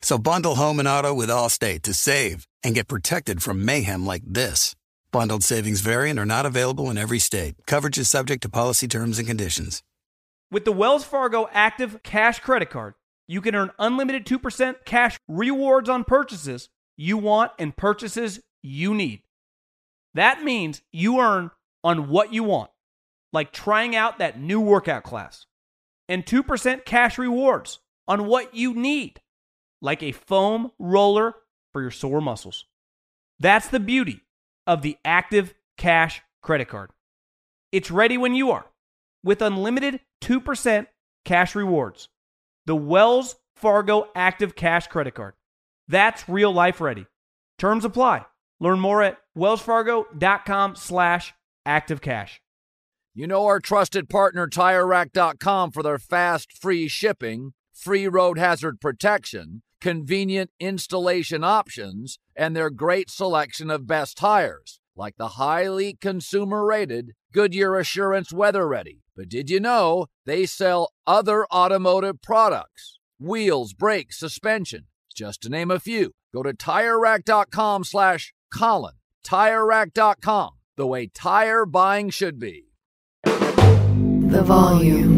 So bundle home and auto with Allstate to save and get protected from mayhem like this. Bundled savings variant are not available in every state. Coverage is subject to policy terms and conditions. With the Wells Fargo Active Cash Credit Card, you can earn unlimited 2% cash rewards on purchases you want and purchases you need. That means you earn on what you want, like trying out that new workout class, and 2% cash rewards on what you need, like a foam roller for your sore muscles. That's the beauty of the Active Cash Credit Card. It's ready when you are with unlimited 2% cash rewards. The Wells Fargo Active Cash Credit Card. That's real life ready. Terms apply. Learn more at wellsfargo.com slash activecash. You know our trusted partner TireRack.com for their fast, free shipping, free road hazard protection, convenient installation options, and their great selection of best tires, like the highly consumer-rated Goodyear Assurance Weather Ready. But did you know they sell other automotive products? Wheels, brakes, suspension just to name a few. Go to TireRack.com slash Colin. TireRack.com, the way tire buying should be. The volume.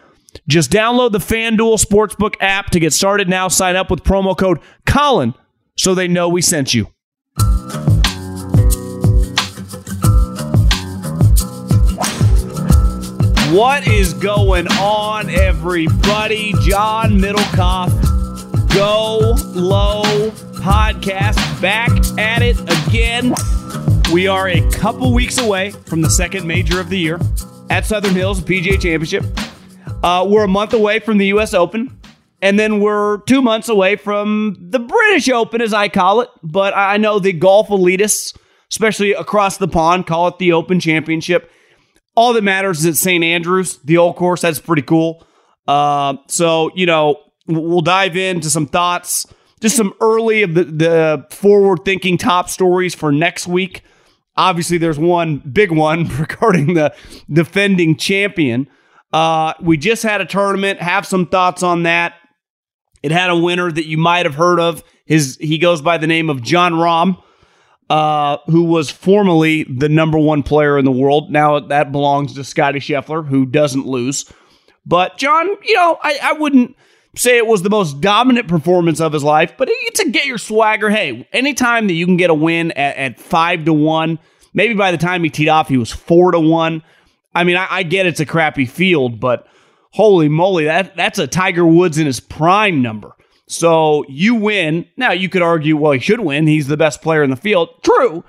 just download the FanDuel Sportsbook app to get started now. Sign up with promo code Colin so they know we sent you. What is going on, everybody? John Middlekauff, Go Low podcast, back at it again. We are a couple weeks away from the second major of the year at Southern Hills PGA Championship. Uh, we're a month away from the U.S. Open, and then we're two months away from the British Open, as I call it. But I know the golf elitists, especially across the pond, call it the Open Championship. All that matters is at St. Andrews, the old course. That's pretty cool. Uh, so, you know, we'll dive into some thoughts, just some early of the, the forward thinking top stories for next week. Obviously, there's one big one regarding the defending champion. Uh, we just had a tournament. Have some thoughts on that. It had a winner that you might have heard of. His he goes by the name of Jon Rahm, uh, who was formerly the number one player in the world. Now that belongs to Scottie Scheffler, who doesn't lose. But Jon, you know, I, I wouldn't say it was the most dominant performance of his life, but it's a get your swagger. Hey, anytime that you can get a win at, at five to one, maybe by the time he teed off, he was four to one. I mean, I, I get it's a crappy field, but holy moly, that that's a Tiger Woods in his prime number. So you win. Now you could argue, well, he should win. He's the best player in the field. True,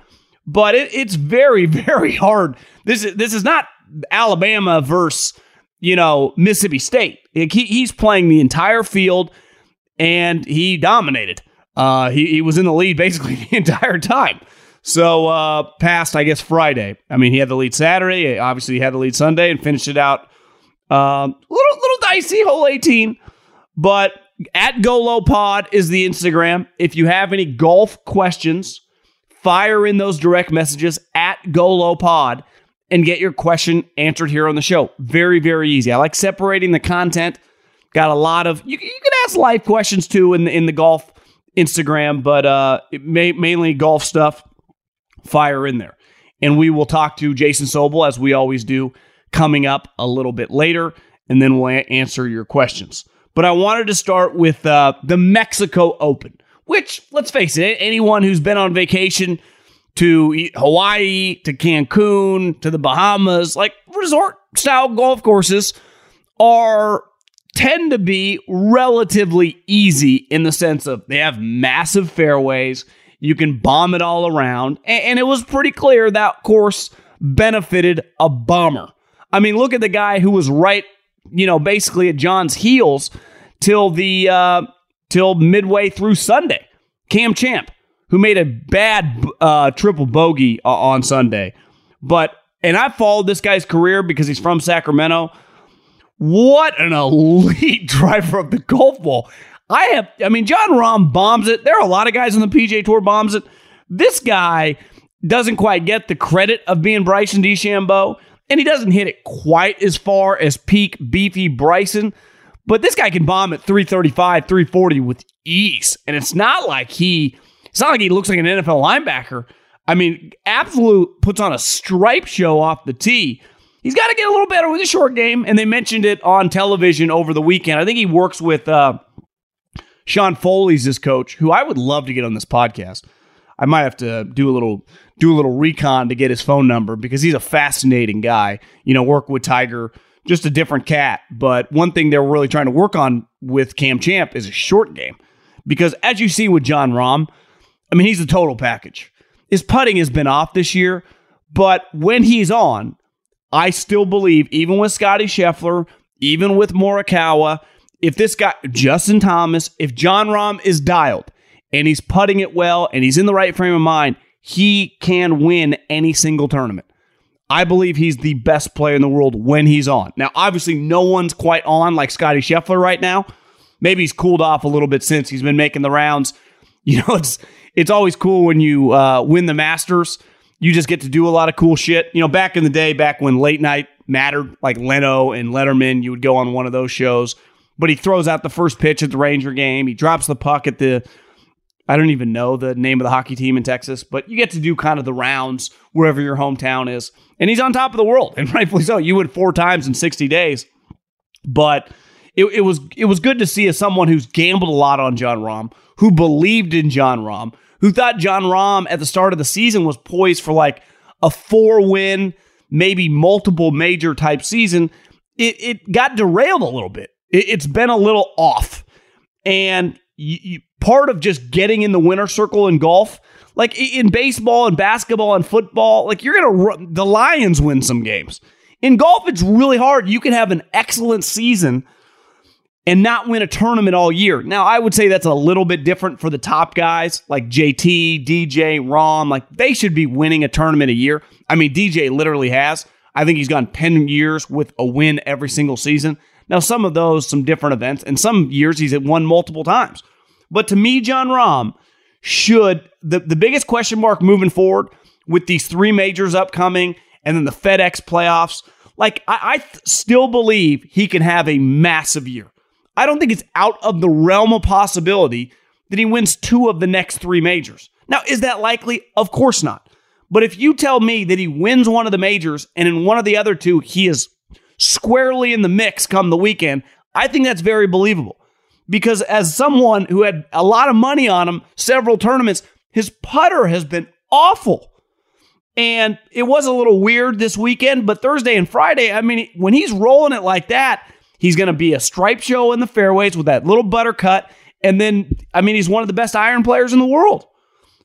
but it, it's very, very hard. This is this is not Alabama versus you know Mississippi State. He, he's playing the entire field, and he dominated. Uh, he, he was in the lead basically the entire time. So uh, past, I guess Friday. I mean, he had the lead Saturday. Obviously, he had the lead Sunday and finished it out Um, little little dicey, hole 18, but at Go Low Pod is the Instagram. If you have any golf questions, fire in those direct messages at Go Low Pod and get your question answered here on the show. Very, very easy. I like separating the content. Got a lot of you, you can ask live questions too in the in the golf Instagram, but uh, may, mainly golf stuff. Fire in there, and we will talk to Jason Sobel as we always do coming up a little bit later, and then we'll answer your questions. But I wanted to start with uh, the Mexico Open, which let's face it, anyone who's been on vacation to Hawaii, to Cancun, to the Bahamas, like resort style golf courses are tend to be relatively easy in the sense of they have massive fairways. You can bomb it all around. And, it was pretty clear that course benefited a bomber. I mean, look at the guy who was right, you know, basically at John's heels till the uh, till midway through Sunday. Cam Champ, who made a bad uh, triple bogey uh, on Sunday, but and I followed this guy's career because he's from Sacramento. What an elite driver of the golf ball. I have, I mean, Jon Rahm bombs it. There are a lot of guys on the PGA Tour bombs it. This guy doesn't quite get the credit of being Bryson DeChambeau, and he doesn't hit it quite as far as peak beefy Bryson. But this guy can bomb at 335, 340 with ease. And it's not like he, it's not like he looks like an NFL linebacker. I mean, absolute puts on a stripe show off the tee he's got to get a little better with his short game. And they mentioned it on television over the weekend. I think he works with uh, Sean Foley's his coach, who I would love to get on this podcast. I might have to do a little do a little recon to get his phone number because he's a fascinating guy. You know, work with Tiger, just a different cat. But one thing they're really trying to work on with Cam Champ is a short game. Because as you see with Jon Rahm, I mean, he's a total package. His putting has been off this year, but when he's on, I still believe, even with Scottie Scheffler, even with Morikawa, if this guy, Justin Thomas, if Jon Rahm is dialed and he's putting it well and he's in the right frame of mind, he can win any single tournament. I believe he's the best player in the world when he's on. Now, obviously, no one's quite on like Scottie Scheffler right now. Maybe he's cooled off a little bit since he's been making the rounds. You know, it's it's always cool when you uh, win the Masters you just get to do a lot of cool shit. You know, back in the day, back when late night mattered, like Leno and Letterman, you would go on one of those shows. But he throws out the first pitch at the Ranger game. He drops the puck at the, I don't even know the name of the hockey team in Texas, but you get to do kind of the rounds wherever your hometown is. And he's on top of the world, and rightfully so. You went four times in 60 days. But it, it was it was good to see as someone who's gambled a lot on Jon Rahm, who believed in Jon Rahm, who thought Jon Rahm at the start of the season was poised for like a four win, maybe multiple major type season, it, it got derailed a little bit. It, has been a little off. And you, you, part of just getting in the winner circle in golf, like in baseball and basketball and football, like you're going to, the Lions win some games. In golf, it's really hard. You can have an excellent season and not win a tournament all year. Now, I would say that's a little bit different for the top guys like JT, DJ, Rahm. Like they should be winning a tournament a year. I mean, DJ literally has. I think he's gone 10 years with a win every single season. Now, some of those, some different events, and some years he's won multiple times. But to me, Jon Rahm should, the, the biggest question mark moving forward with these three majors upcoming and then the FedEx playoffs, like I, I th- still believe he can have a massive year. I don't think it's out of the realm of possibility that he wins two of the next three majors. Now, is that likely? Of course not. But if you tell me that he wins one of the majors and in one of the other two, he is squarely in the mix come the weekend, I think that's very believable. Because as someone who had a lot of money on him, several tournaments, his putter has been awful. And it was a little weird this weekend, but Thursday and Friday, I mean, when he's rolling it like that, He's going to be a stripe show in the fairways with that little butter cut. And then, I mean, he's one of the best iron players in the world.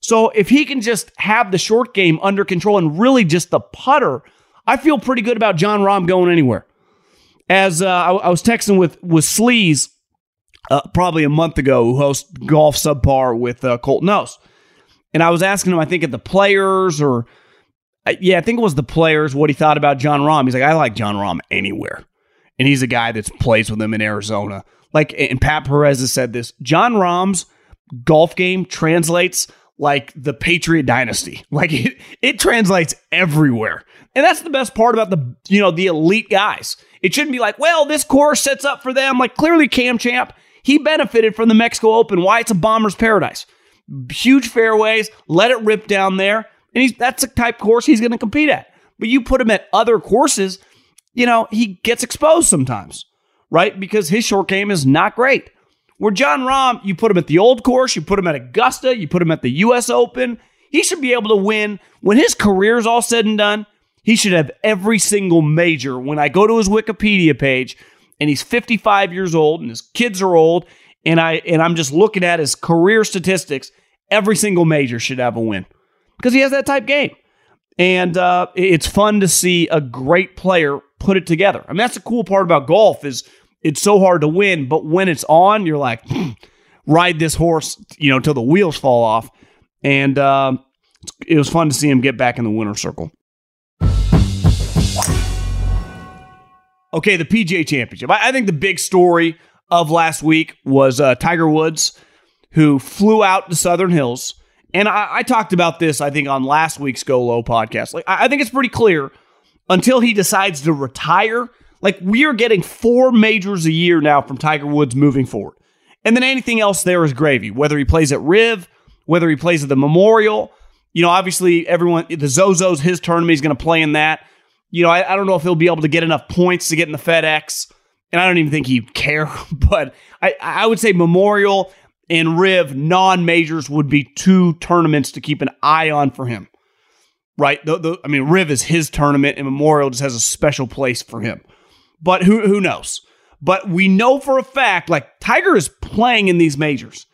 So if he can just have the short game under control and really just the putter, I feel pretty good about Jon Rahm going anywhere. As uh, I, I, was texting with with Sleaze uh, probably a month ago, who hosts Golf Subpar with uh, Colt Knost, and I was asking him, I think at the players or uh, yeah, I think it was the players, what he thought about Jon Rahm. He's like, I like Jon Rahm anywhere. and he's a guy that's plays with him in Arizona. Like, and Pat Perez has said this Jon Rahm's golf game translates like the Patriot dynasty. Like it, it translates everywhere. And that's the best part about the, you know, the elite guys. It shouldn't be like, well, this course sets up for them. Like clearly Cam Champ, he benefited from the Mexico Open. Why it's a bomber's paradise. Huge fairways, let it rip down there. And he's that's the type course he's going to compete at. But you put him at other courses, you know, he gets exposed sometimes, right? Because his short game is not great. Where Jon Rahm, you put him at the old course, you put him at Augusta, you put him at the US Open, he should be able to win. When his career is all said and done, he should have every single major. When I go to his Wikipedia page and he's 55 years old and his kids are old, and I and I'm just looking at his career statistics, every single major should have a win. Because he has that type game. And uh, it's fun to see a great player put it together. I mean, that's the cool part about golf is it's so hard to win, but when it's on, you're like, ride this horse, you know, till the wheels fall off. And uh, it was fun to see him get back in the winner's circle. Okay, the PGA Championship. I, I think the big story of last week was uh, Tiger Woods, who flew out to Southern Hills. And I, I, talked about this, I think, on last week's Go Low podcast. Like, I, I think it's pretty clear until he decides to retire like we are getting four majors a year now from Tiger Woods moving forward. And then anything else there is gravy, whether he plays at Riv, whether he plays at the Memorial. You know, obviously everyone, the Zozo's his tournament, he's going to play in that. You know, I, I, don't know if he'll be able to get enough points to get in the FedEx. And I don't even think he'd care, but I, I would say Memorial and Riv non majors would be two tournaments to keep an eye on for him. Right? The, the, I mean, Riv is his tournament, and Memorial just has a special place for him. But who who knows? But we know for a fact, like Tiger is playing in these majors.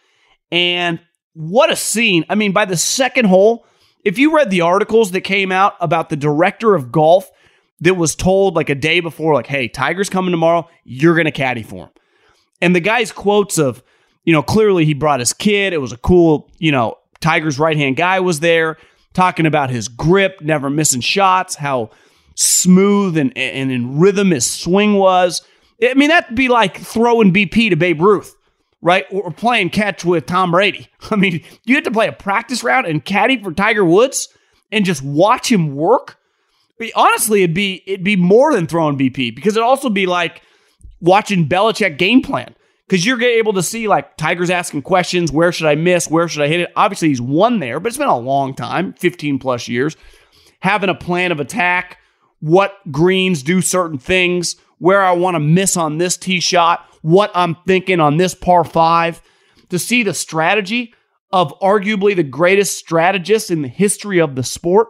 And what a scene. I mean, by the second hole, if you read the articles that came out about the director of golf that was told like a day before, like, hey, Tiger's coming tomorrow, you're going to caddy for him. And the guy's quotes of, you know, clearly he brought his kid. It was a cool, you know, Tiger's right hand guy was there talking about his grip, never missing shots, how smooth and, and in rhythm his swing was. I mean, that'd be like throwing BP to Babe Ruth, right? Or playing catch with Tom Brady. I mean, you have to play a practice round and caddy for Tiger Woods and just watch him work. Honestly, it'd be it'd be more than throwing BP because it'd also be like watching Belichick game plan because you're able to see like Tiger's asking questions. Where should I miss? Where should I hit it? Obviously, he's won there, but it's been a long time 15 plus years. Having a plan of attack, what greens do certain things, where I want to miss on this tee shot, what I'm thinking on this par five, to see the strategy of arguably the greatest strategist in the history of the sport.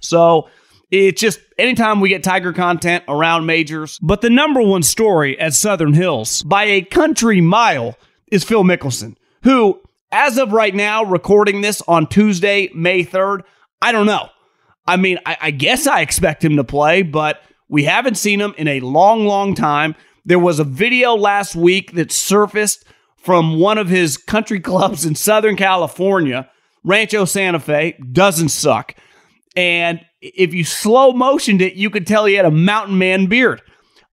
So it's just anytime we get Tiger content around majors. But the number one story at Southern Hills by a country mile is Phil Mickelson, who, as of right now, recording this on Tuesday, May 3rd, I don't know. I mean, I, I guess I expect him to play, but we haven't seen him in a long, long time. There was a video last week that surfaced from one of his country clubs in Southern California, Rancho Santa Fe, doesn't suck. And if you slow motioned it, you could tell he had a mountain man beard.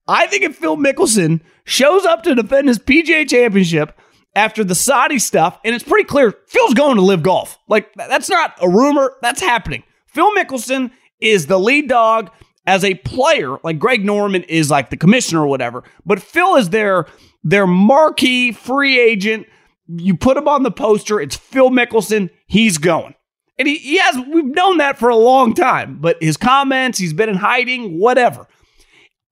I think if Phil Mickelson shows up to defend his PGA championship after the Saudi stuff, and it's pretty clear Phil's going to live golf. Like, that's not a rumor, that's happening. Phil Mickelson is the lead dog as a player. Like Greg Norman is like the commissioner or whatever, but Phil is their their marquee free agent. You put him on the poster. It's Phil Mickelson. He's going. And he, he has, we've known that for a long time, but his comments, he's been in hiding, whatever.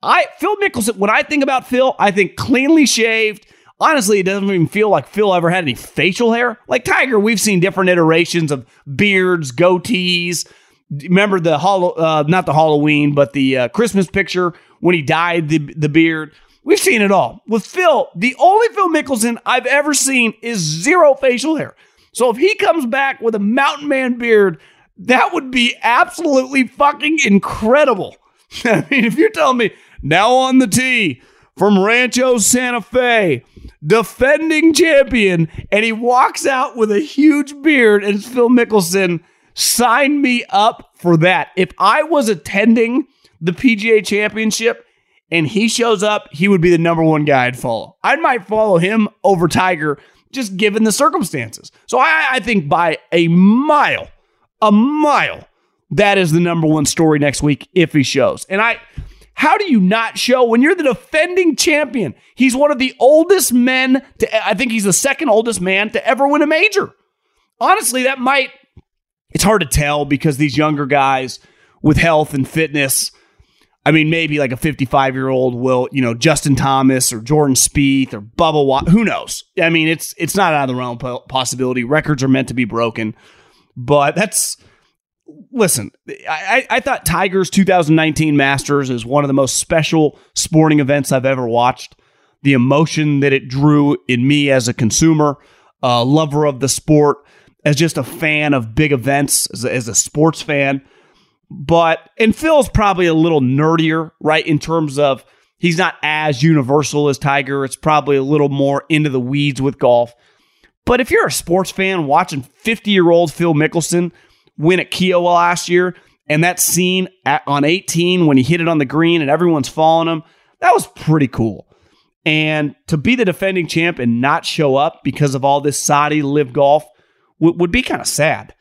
I Phil Mickelson, when I think about Phil, I think cleanly shaved. Honestly, it doesn't even feel like Phil ever had any facial hair. Like Tiger, we've seen different iterations of beards, goatees, remember the hollow, uh, not the Halloween, but the uh, Christmas picture when he dyed the the beard. We've seen it all. With Phil, the only Phil Mickelson I've ever seen is zero facial hair. So if he comes back with a mountain man beard, that would be absolutely fucking incredible. I mean, if you're telling me now on the tee from Rancho Santa Fe, defending champion, and he walks out with a huge beard and it's Phil Mickelson Sign me up for that. If I was attending the PGA Championship and he shows up, he would be the number one guy I'd follow. I might follow him over Tiger just given the circumstances. So I, I think by a mile, a mile, that is the number one story next week if he shows. And I, how do you not show when you're the defending champion? He's one of the oldest men to, I think he's the second oldest man to ever win a major. Honestly, that might, it's hard to tell because these younger guys with health and fitness, I mean, maybe like a 55 year old will, you know, Justin Thomas or Jordan Spieth or Bubba Watt. Who knows? I mean, it's it's not out of the realm of possibility. Records are meant to be broken, but that's listen. I, I thought Tigers 2019 Masters is one of the most special sporting events I've ever watched. The emotion that it drew in me as a consumer, a lover of the sport, as just a fan of big events, as a, as a sports fan. But, and Phil's probably a little nerdier, right? In terms of he's not as universal as Tiger. It's probably a little more into the weeds with golf. But if you're a sports fan watching 50 year old Phil Mickelson win at Kiawah last year, and that scene at, on 18 when he hit it on the green and everyone's following him, that was pretty cool. And to be the defending champ and not show up because of all this Saudi live golf w- would be kind of sad.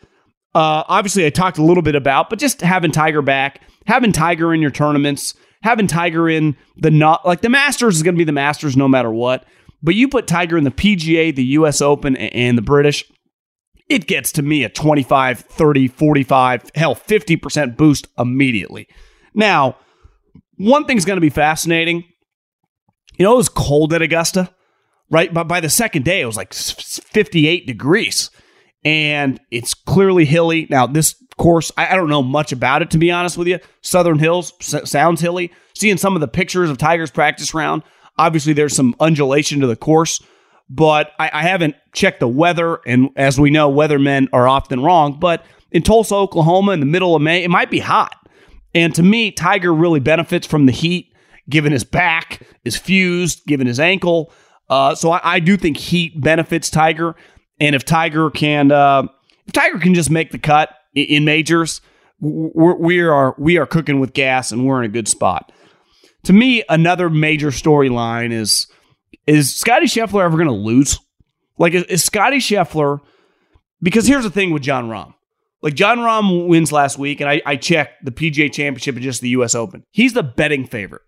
Uh, obviously, I talked a little bit about, but just having Tiger back, having Tiger in your tournaments, having Tiger in the not like the Masters is going to be the Masters no matter what. But you put Tiger in the PGA, the US Open, and the British, it gets to me a 25, 30, 45, hell, 50% boost immediately. Now, one thing's going to be fascinating. You know, it was cold at Augusta, right? But by the second day, it was like 58 degrees and it's clearly hilly. Now, this course, I, I, don't know much about it, to be honest with you. Southern Hills s- sounds hilly. Seeing some of the pictures of Tigers practice round, obviously there's some undulation to the course but I, I haven't checked the weather. And as we know, weathermen are often wrong. But in Tulsa, Oklahoma, in the middle of May, it might be hot. And to me, Tiger really benefits from the heat, given his back is fused, given his ankle. Uh, so I, I, do think heat benefits Tiger. And if Tiger can, uh, if Tiger can just make the cut in, majors, we're, we are we are cooking with gas, and we're in a good spot. To me, another major storyline is is Scottie Scheffler ever going to lose? Like, is, is Scottie Scheffler? Because here's the thing with Jon Rahm. Like Jon Rahm wins last week, and I, I checked the PGA Championship and just the U.S. Open. He's the betting favorite.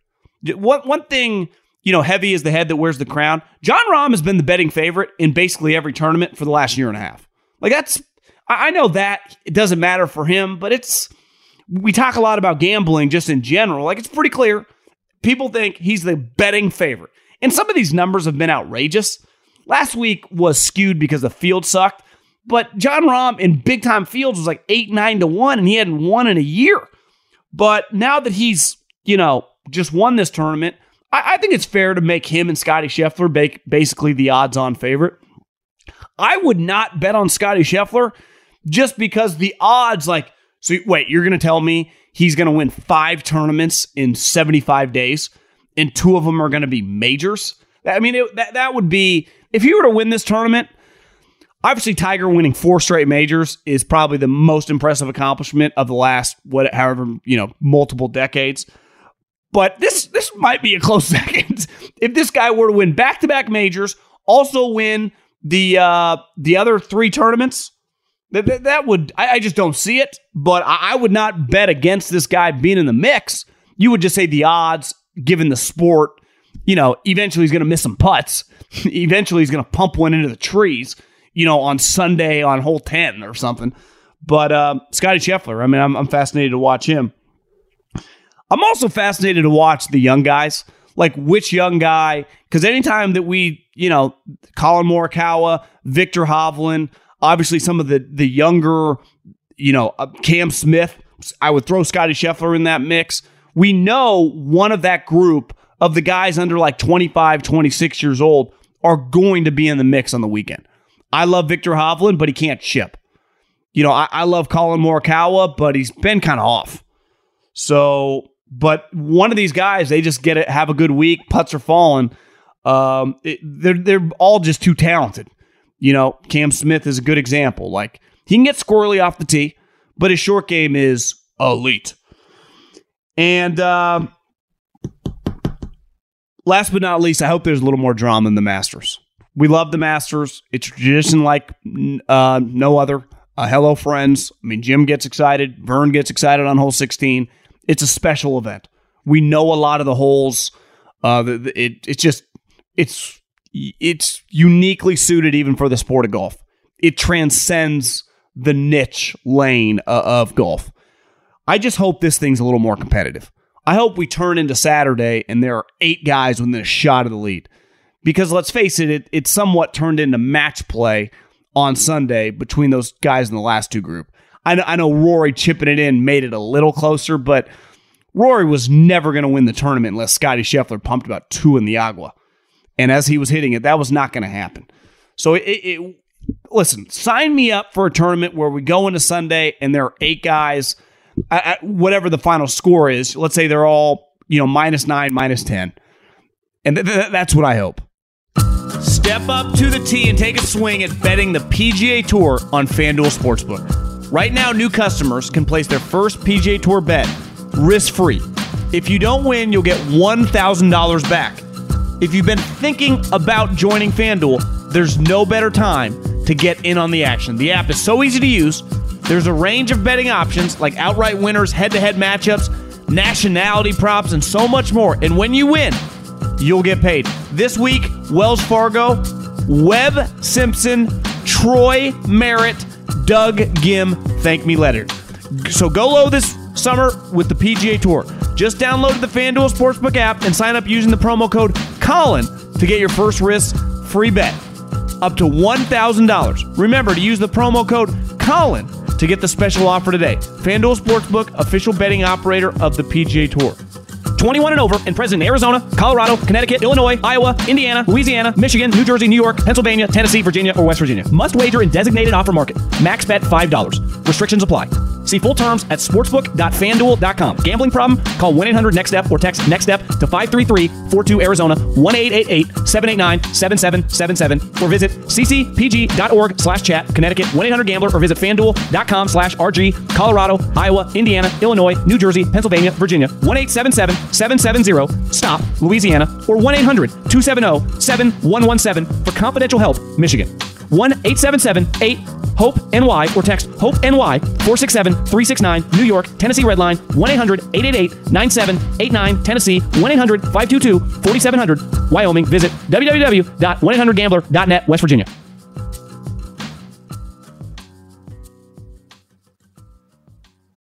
One one thing, you know, heavy is the head that wears the crown. Jon Rahm has been the betting favorite in basically every tournament for the last year and a half. Like that's, I know that it doesn't matter for him, but it's. We talk a lot about gambling just in general. Like it's pretty clear. People think he's the betting favorite. And some of these numbers have been outrageous. Last week was skewed because the field sucked, but Jon Rahm in big time fields was like 8 9 to 1, and he hadn't won in a year. But now that he's, you know, just won this tournament, I, I think it's fair to make him and Scottie Scheffler ba- basically the odds on favorite. I would not bet on Scottie Scheffler just because the odds, like, so wait, you're going to tell me he's going to win five tournaments in 75 days? and two of them are going to be majors. I mean, it, that that would be if you were to win this tournament. Obviously, Tiger winning four straight majors is probably the most impressive accomplishment of the last what, however, you know, multiple decades. But this this might be a close second if this guy were to win back to back majors, also win the uh, the other three tournaments. That, that, that would I, I, just don't see it. But I, I would not bet against this guy being in the mix. You would just say the odds given the sport, you know, eventually he's going to miss some putts. eventually he's going to pump one into the trees, you know, on Sunday on hole 10 or something. But uh, Scottie Scheffler, I mean, I'm, I'm fascinated to watch him. I'm also fascinated to watch the young guys, like which young guy, because anytime that we, you know, Collin Morikawa, Viktor Hovland, obviously some of the the younger, you know, uh, Cam Smith, I would throw Scottie Scheffler in that mix we know one of that group of the guys under like 25, 26 years old are going to be in the mix on the weekend. I love Viktor Hovland, but he can't chip. You know, I, I love Collin Morikawa, but he's been kind of off. So, but one of these guys, they just get it, have a good week, putts are falling. Um, it, they're they're all just too talented. You know, Cam Smith is a good example. Like he can get squirrely off the tee, but his short game is elite. And uh, last but not least, I hope there's a little more drama in the Masters. We love the Masters. It's tradition like uh, no other. Uh, hello, friends. I mean, Jim gets excited. Vern gets excited on hole 16. It's a special event. We know a lot of the holes. Uh, the, the, it, it's just it's it's uniquely suited even for the sport of golf. It transcends the niche lane uh, of golf. I just hope this thing's a little more competitive. I hope we turn into Saturday and there are eight guys within a shot of the lead. Because let's face it, it, it somewhat turned into match play on Sunday between those guys in the last two group. I know, I know Rory chipping it in made it a little closer, but Rory was never going to win the tournament unless Scottie Scheffler pumped about two in the Agua. And as he was hitting it, that was not going to happen. So it, it, listen, sign me up for a tournament where we go into Sunday and there are eight guys, whatever the final score is. Let's say they're all you know minus nine, minus ten, and th- th- that's what I hope. Step up to the tee and take a swing at betting the PGA Tour on FanDuel Sportsbook. Right now, new customers can place their first PGA Tour bet risk free. If you don't win, you'll get $1,000 back. If you've been thinking about joining FanDuel, there's no better time to get in on the action. The app is so easy to use. There's a range of betting options like outright winners, head to head matchups, nationality props, and so much more. And when you win, you'll get paid. This week, Wells Fargo, Webb Simpson, Troy Merritt, Doug Ghim, thank me letter. So go low this summer with the PGA Tour. Just download the FanDuel Sportsbook app and sign up using the promo code Colin to get your first risk free bet up to $1,000. Remember to use the promo code Colin to get the special offer today. FanDuel Sportsbook, official betting operator of the PGA Tour. 21 and over and present in Arizona, Colorado, Connecticut, Illinois, Iowa, Indiana, Louisiana, Michigan, New Jersey, New York, Pennsylvania, Tennessee, Virginia, or West Virginia. Must wager in designated offer market. Max bet $5. Restrictions apply. See full terms at sportsbook.fanduel.com. Gambling problem? Call 1 800 NEXT STEP or text NEXT STEP to 533 42 Arizona 1 789 7777 or visit ccpg.org slash chat Connecticut 1 800 Gambler or visit fanduel.com slash RG Colorado, Iowa, Indiana, Illinois, New Jersey, Pennsylvania, Virginia 1 770 Stop Louisiana or 1 800 270 7117 for confidential help Michigan. 1 877 8 HOPE NY or text HOPE NY 467 369 New York, Tennessee Red Line 1 800 888 9789 Tennessee 1 800 522 4700 Wyoming. Visit www.1800gambler.net West Virginia.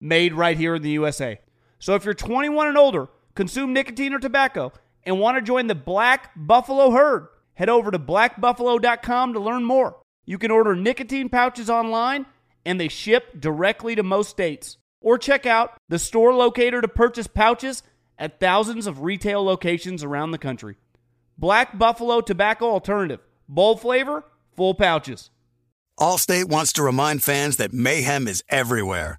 made right here in the USA. So if you're 21 and older, consume nicotine or tobacco, and want to join the Black Buffalo herd, Head over to blackbuffalo.com to learn more. You can order nicotine pouches online and they ship directly to most states. Or check out the store locator to purchase pouches at thousands of retail locations around the country. Black Buffalo Tobacco Alternative. Bold flavor, full pouches. Allstate wants to remind fans that mayhem is everywhere,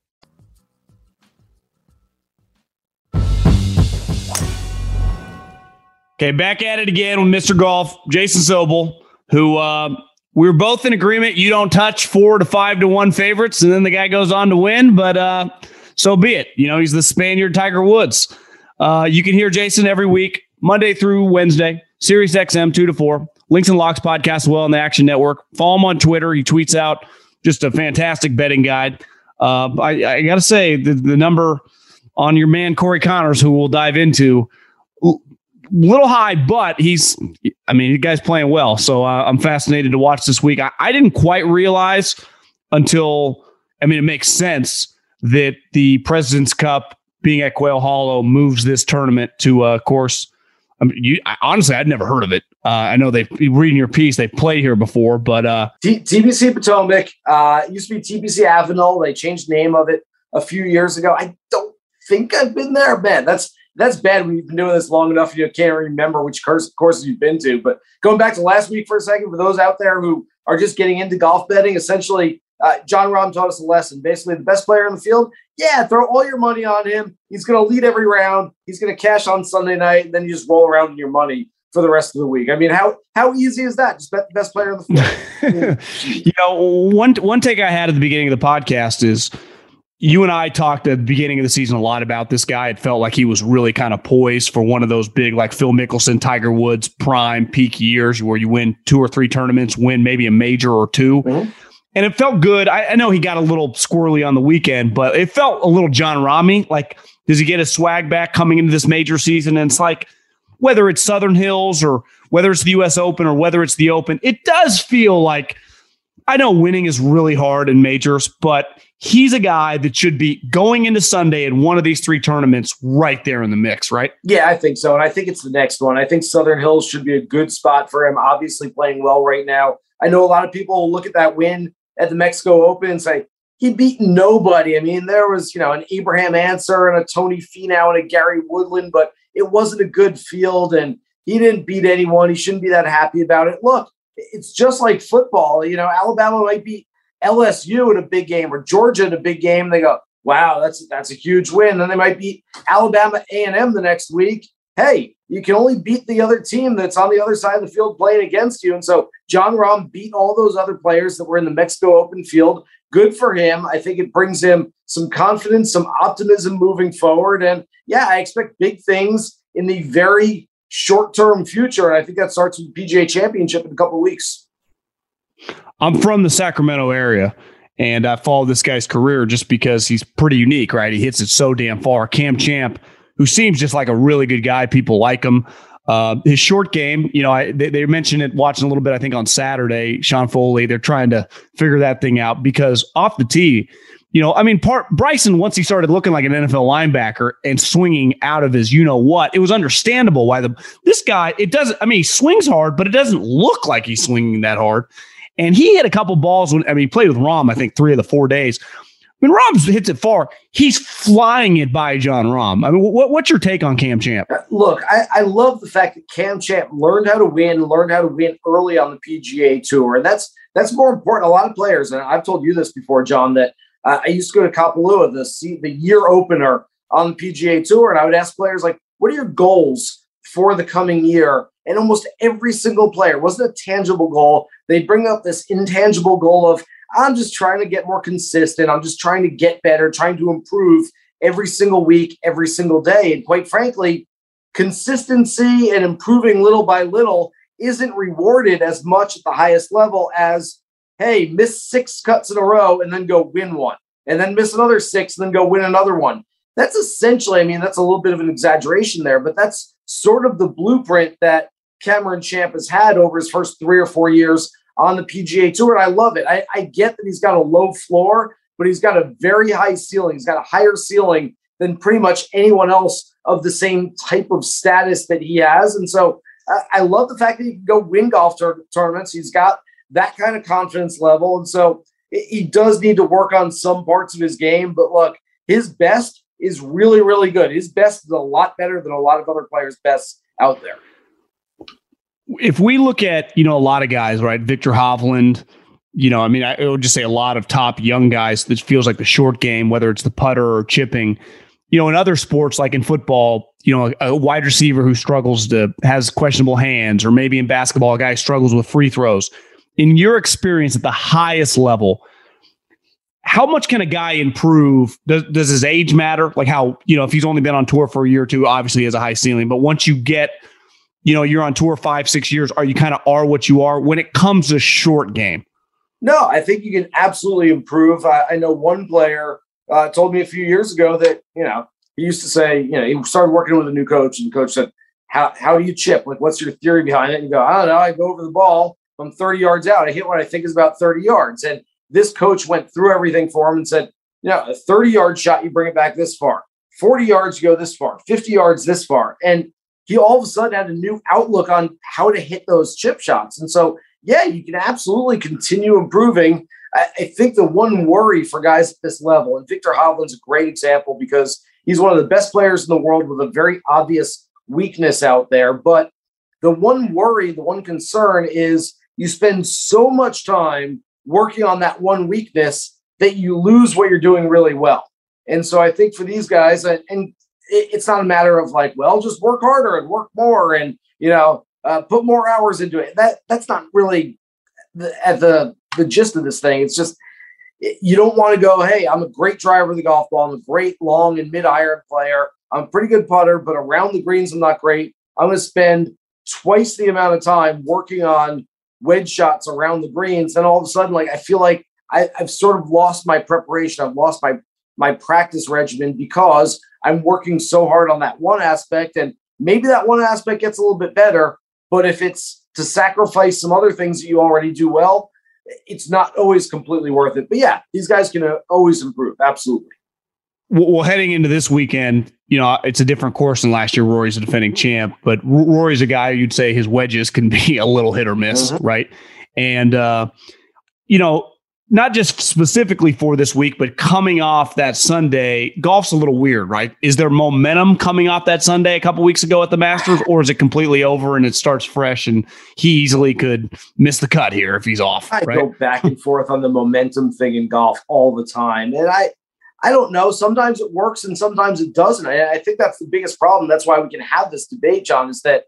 Okay, back at it again with Mr. Golf, Jason Sobel, who uh, we were both in agreement. You don't touch four to five to one favorites, and then the guy goes on to win. But uh, so be it. You know, he's the Spaniard Tiger Woods. Uh, you can hear Jason every week, Monday through Wednesday, Sirius XM two to four. Links and Locks podcast as well on the Action Network. Follow him on Twitter. He tweets out just a fantastic betting guide. Uh, I, I got to say the, the number on your man Corey Conners, who we'll dive into, little high, but he's, I mean, the guy's playing well. So uh, I'm fascinated to watch this week. I, I didn't quite realize until, I mean, it makes sense that the President's Cup being at Quail Hollow moves this tournament to, uh, of course, I mean, you, I, honestly, I'd never heard of it. Uh, I know they've been reading your piece, they played here before, but uh, T- TPC Potomac uh, used to be TPC Avenel. They changed the name of it a few years ago. I don't think I've been there, man. That's that's bad when you've been doing this long enough you can't remember which courses you've been to. But going back to last week for a second, for those out there who are just getting into golf betting, essentially, uh, Jon Rahm taught us a lesson. Basically, the best player in the field, yeah, throw all your money on him. He's going to lead every round. He's going to cash on Sunday night, and then you just roll around in your money for the rest of the week. I mean, how how easy is that? Just bet the best player in the field. you know, one one take I had at the beginning of the podcast is you and I talked at the beginning of the season a lot about this guy. It felt like he was really kind of poised for one of those big, like Phil Mickelson, Tiger Woods, prime peak years where you win two or three tournaments, win maybe a major or 2 Mhm. And it felt good. I, I know he got a little squirrely on the weekend, but it felt a little John Rami. Like, does he get his swag back coming into this major season? And it's like, whether it's Southern Hills or whether it's the US Open or whether it's the Open, it does feel like I know winning is really hard in majors, but he's a guy that should be going into Sunday in one of these three tournaments right there in the mix, right? Yeah, I think so. And I think it's the next one. I think Southern Hills should be a good spot for him, obviously playing well right now. I know a lot of people look at that win at the Mexico Open and say, he beat nobody. I mean, there was, you know, an Abraham Ancer and a Tony Finau and a Gary Woodland, but it wasn't a good field and he didn't beat anyone. He shouldn't be that happy about it. Look, it's just like football. You know, Alabama might beat LSU in a big game or Georgia in a big game. They go, wow, that's that's a huge win. Then they might beat Alabama A&M the next week. Hey, you can only beat the other team that's on the other side of the field playing against you. And so Jon Rahm beat all those other players that were in the Mexico Open field. Good for him. I think it brings him some confidence, some optimism moving forward. And yeah, I expect big things in the very short term future. And I think that starts with the PGA Championship in a couple weeks. I'm from the Sacramento area and I follow this guy's career just because he's pretty unique, right? He hits it so damn far. Cam Champ, who seems just like a really good guy, people like him. Uh, his short game, you know, I, they, they mentioned it watching a little bit, I think on Saturday, Sean Foley, they're trying to figure that thing out because off the tee, you know, I mean, part Bryson, once he started looking like an NFL linebacker and swinging out of his, you know what, it was understandable why the, this guy, it doesn't, I mean, he swings hard, but it doesn't look like he's swinging that hard. And he hit a couple balls when, I mean, he played with Rahm, I think three of the four days. When Rahm hits it far, he's flying it by Jon Rahm. I mean, what, what's your take on Cam Champ? Look, I, I love the fact that Cam Champ learned how to win, learned how to win early on the PGA Tour, and that's that's more important. A lot of players, and I've told you this before, John, that uh, I used to go to Kapalua, the the year opener on the PGA Tour, and I would ask players like, "What are your goals for the coming year?" And almost every single player wasn't a tangible goal. They bring up this intangible goal of, "I'm just trying to get more consistent. I'm just trying to get better, trying to improve every single week, every single day." And quite frankly, consistency and improving little by little isn't rewarded as much at the highest level as hey, miss six cuts in a row and then go win one, and then miss another six and then go win another one. That's essentially, I mean, that's a little bit of an exaggeration there, but that's sort of the blueprint that Cameron Champ has had over his first three or four years on the PGA Tour. And I love it. I, I get that he's got a low floor, but he's got a very high ceiling. He's got a higher ceiling than pretty much anyone else of the same type of status that he has. And so I, I love the fact that he can go win golf tour- tournaments. He's got that kind of confidence level. And so he does need to work on some parts of his game. But look, his best is really, really good. His best is a lot better than a lot of other players' best out there. If we look at, you know, a lot of guys, right? Viktor Hovland, you know, I mean, I would just say a lot of top young guys This feels like the short game, whether it's the putter or chipping. You know, in other sports, like in football, you know, a, a wide receiver who struggles to has questionable hands, or maybe in basketball, a guy struggles with free throws in your experience at the highest level, how much can a guy improve? Does, does his age matter? Like how, you know, if he's only been on tour for a year or two, obviously he has a high ceiling. But once you get, you know, you're on tour five, six years, are you kind of are what you are when it comes to short game? No, I think you can absolutely improve. I, I know one player uh, told me a few years ago that, you know, he used to say, you know, he started working with a new coach and the coach said, how, how do you chip? Like, what's your theory behind it? And you go, I don't know. I go over the ball from 30 yards out. I hit what I think is about 30 yards. And this coach went through everything for him and said, you know, a 30 yard shot, you bring it back this far, 40 yards, you go this far, 50 yards this far. And he all of a sudden had a new outlook on how to hit those chip shots. And so, yeah, you can absolutely continue improving. I, I think the one worry for guys at this level, and Viktor Hovland's a great example because he's one of the best players in the world with a very obvious weakness out there. But the one worry, the one concern is you spend so much time working on that one weakness that you lose what you're doing really well. And so I think for these guys, and, it's not a matter of like, well, just work harder and work more and you know uh, put more hours into it. That that's not really the, at the the gist of this thing. It's just you don't want to go, hey, I'm a great driver of the golf ball. I'm a great long and mid iron player. I'm a pretty good putter, but around the greens, I'm not great. I'm going to spend twice the amount of time working on wedge shots around the greens. And all of a sudden, like I feel like I, have sort of lost my preparation. I've lost my my practice regimen because I'm working so hard on that one aspect. And maybe that one aspect gets a little bit better. But if it's to sacrifice some other things that you already do well, it's not always completely worth it. But yeah, these guys can uh, always improve. Absolutely. Well, heading into this weekend, you know, it's a different course than last year. Rory's a defending champ, but Rory's a guy you'd say his wedges can be a little hit or miss, mm-hmm. right? And, uh, you know, not just specifically for this week, but coming off that Sunday, golf's a little weird, right? Is there momentum coming off that Sunday a couple weeks ago at the Masters, or is it completely over and it starts fresh and he easily could miss the cut here if he's off? I right? go back and forth on the momentum thing in golf all the time. And I, I don't know. Sometimes it works and sometimes it doesn't. I, I think that's the biggest problem. That's why we can have this debate, John, is that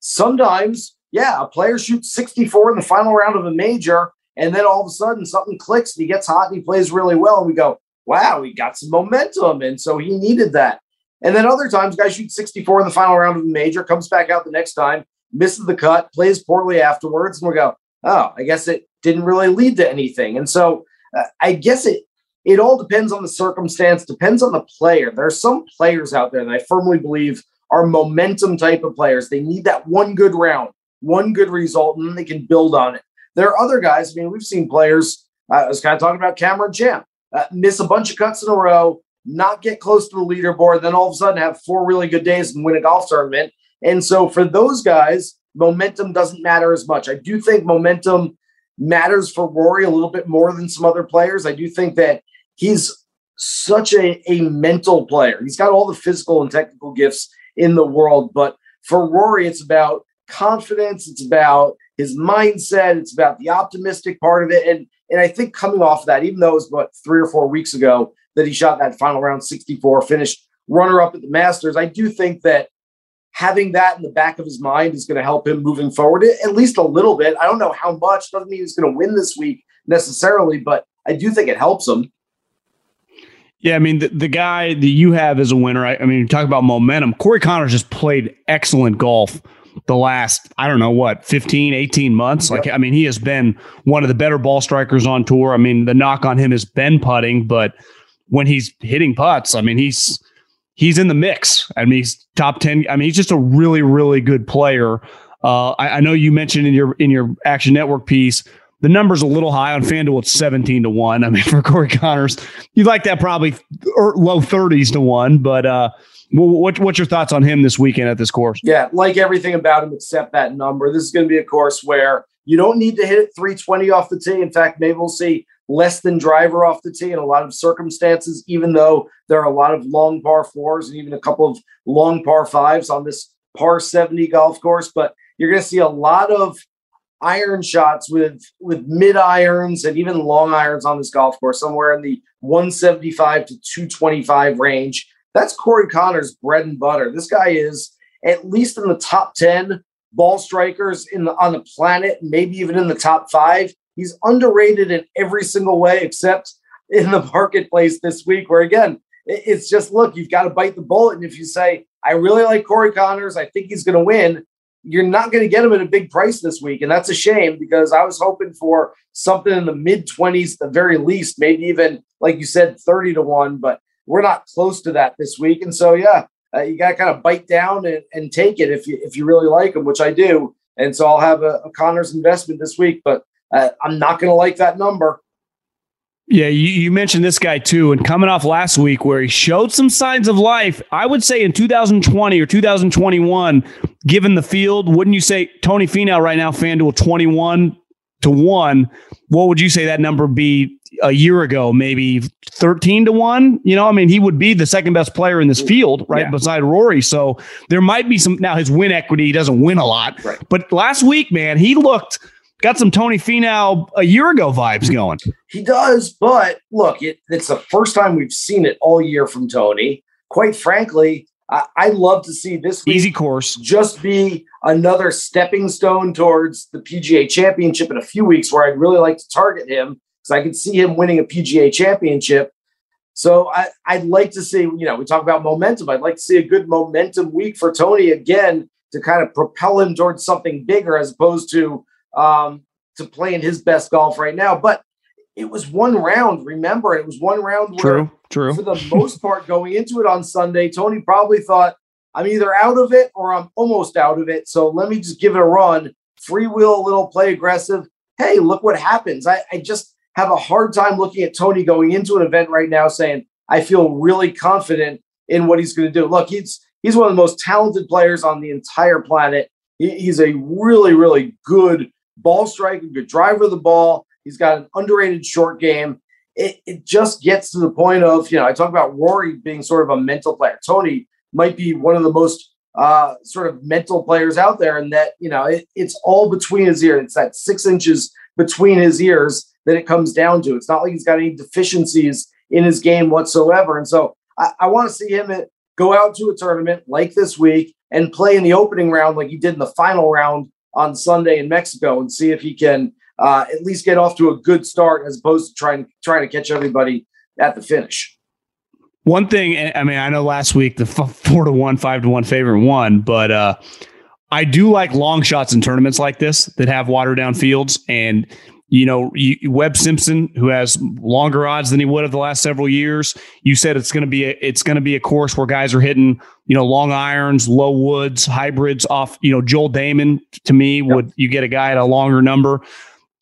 sometimes, yeah, a player shoots 64 in the final round of a major, and then all of a sudden something clicks and he gets hot and he plays really well. And we go, wow, he got some momentum. And so he needed that. And then other times, guys shoot 64 in the final round of a major, comes back out the next time, misses the cut, plays poorly afterwards. And we go, oh, I guess it didn't really lead to anything. And so uh, I guess it it all depends on the circumstance, depends on the player. There are some players out there that I firmly believe are momentum type of players. They need that one good round, one good result, and then they can build on it. There are other guys. I mean, we've seen players. Uh, I was kind of talking about Cameron Champ, uh, miss a bunch of cuts in a row, not get close to the leaderboard, then all of a sudden have four really good days and win a golf tournament. And so for those guys, momentum doesn't matter as much. I do think momentum matters for Rory a little bit more than some other players. I do think that he's such a, a mental player. He's got all the physical and technical gifts in the world. But for Rory, it's about confidence, it's about his mindset, it's about the optimistic part of it. And and I think coming off of that, even though it was about three or four weeks ago that he shot that final round 64, finished runner up at the Masters, I do think that having that in the back of his mind is going to help him moving forward at least a little bit. I don't know how much, doesn't mean he's going to win this week necessarily, but I do think it helps him. Yeah, I mean the, the guy that you have as a winner. I, I mean, you talk about momentum. Corey Conners just played excellent golf the last I don't know what 15 18 months like I mean he has been one of the better ball strikers on tour I mean the knock on him has been putting but when he's hitting putts I mean he's he's in the mix I mean he's top 10 I mean he's just a really really good player uh, I, I know you mentioned in your in your action network piece the number's a little high on FanDuel. It's 17 to 1. I mean, for Corey Conners, you'd like that probably low 30s to 1. But uh, what, what's your thoughts on him this weekend at this course? Yeah, like everything about him except that number. This is going to be a course where you don't need to hit it 320 off the tee. In fact, maybe we'll see less than driver off the tee in a lot of circumstances, even though there are a lot of long par fours and even a couple of long par fives on this par 70 golf course. But you're going to see a lot of iron shots with with mid irons and even long irons on this golf course, somewhere in the 175 to 225 range. That's Corey Conners' bread and butter. This guy is at least in the top 10 ball strikers in the on the planet, maybe even in the top five. He's underrated in every single way except in the marketplace this week, where again, it's just look, you've got to bite the bullet. And if you say, I really like Corey Conners, I think he's going to win, you're not going to get him at a big price this week. And that's a shame because I was hoping for something in the mid 20s, the very least, maybe even, like you said, 30 to 1, but we're not close to that this week. And so, yeah, uh, you got to kind of bite down and, and, take it if you, if you really like them, which I do. And so I'll have a, a Conners investment this week, but uh, I'm not going to like that number. Yeah, you, you, mentioned this guy too, and coming off last week where he showed some signs of life. I would say in 2020 or 2021, given the field, wouldn't you say Tony Finau right now, FanDuel 21 to 1? What would you say that number be a year ago? Maybe 13 to 1? You know, I mean, he would be the second best player in this field, right? Yeah. Beside Rory. So there might be some now his win equity, he doesn't win a lot. Right. But last week, man, he looked got some Tony Finau a year ago vibes going. He does, but look, it, it's the first time we've seen it all year from Tony. Quite frankly, I, I'd love to see this easy course just be another stepping stone towards the PGA Championship in a few weeks, where I'd really like to target him because I could see him winning a PGA Championship. So I, I'd like to see, you know, we talk about momentum. I'd like to see a good momentum week for Tony again to kind of propel him towards something bigger as opposed to um, to playing his best golf right now. But it was one round. Remember, it was one round. Where, true. For the most part, going into it on Sunday, Tony probably thought, "I'm either out of it or I'm almost out of it. So let me just give it a run, freewheel a little, play aggressive. Hey, look what happens. I, I just have a hard time looking at Tony going into an event right now, saying I feel really confident in what he's going to do. Look, he's he's one of the most talented players on the entire planet. He, he's a really, really good ball striker, good driver of the ball. He's got an underrated short game. It, it just gets to the point of, you know, I talk about Rory being sort of a mental player. Tony might be one of the most uh, sort of mental players out there, and that, you know, it, it's all between his ears. It's that six inches between his ears that it comes down to. It's not like he's got any deficiencies in his game whatsoever. And so I, I want to see him at, go out to a tournament like this week and play in the opening round like he did in the final round on Sunday in Mexico and see if he can uh, at least get off to a good start as opposed to trying trying to catch everybody at the finish. One thing, I mean, I know last week the four to one, five to one favorite won, but uh, I do like long shots in tournaments like this that have watered down fields. And you know, you, Webb Simpson, who has longer odds than he would have the last several years. You said it's going to be a, it's going to be a course where guys are hitting, you know, long irons, low woods, hybrids off. You know, Joel Dahmen to me yep. would you get a guy at a longer number.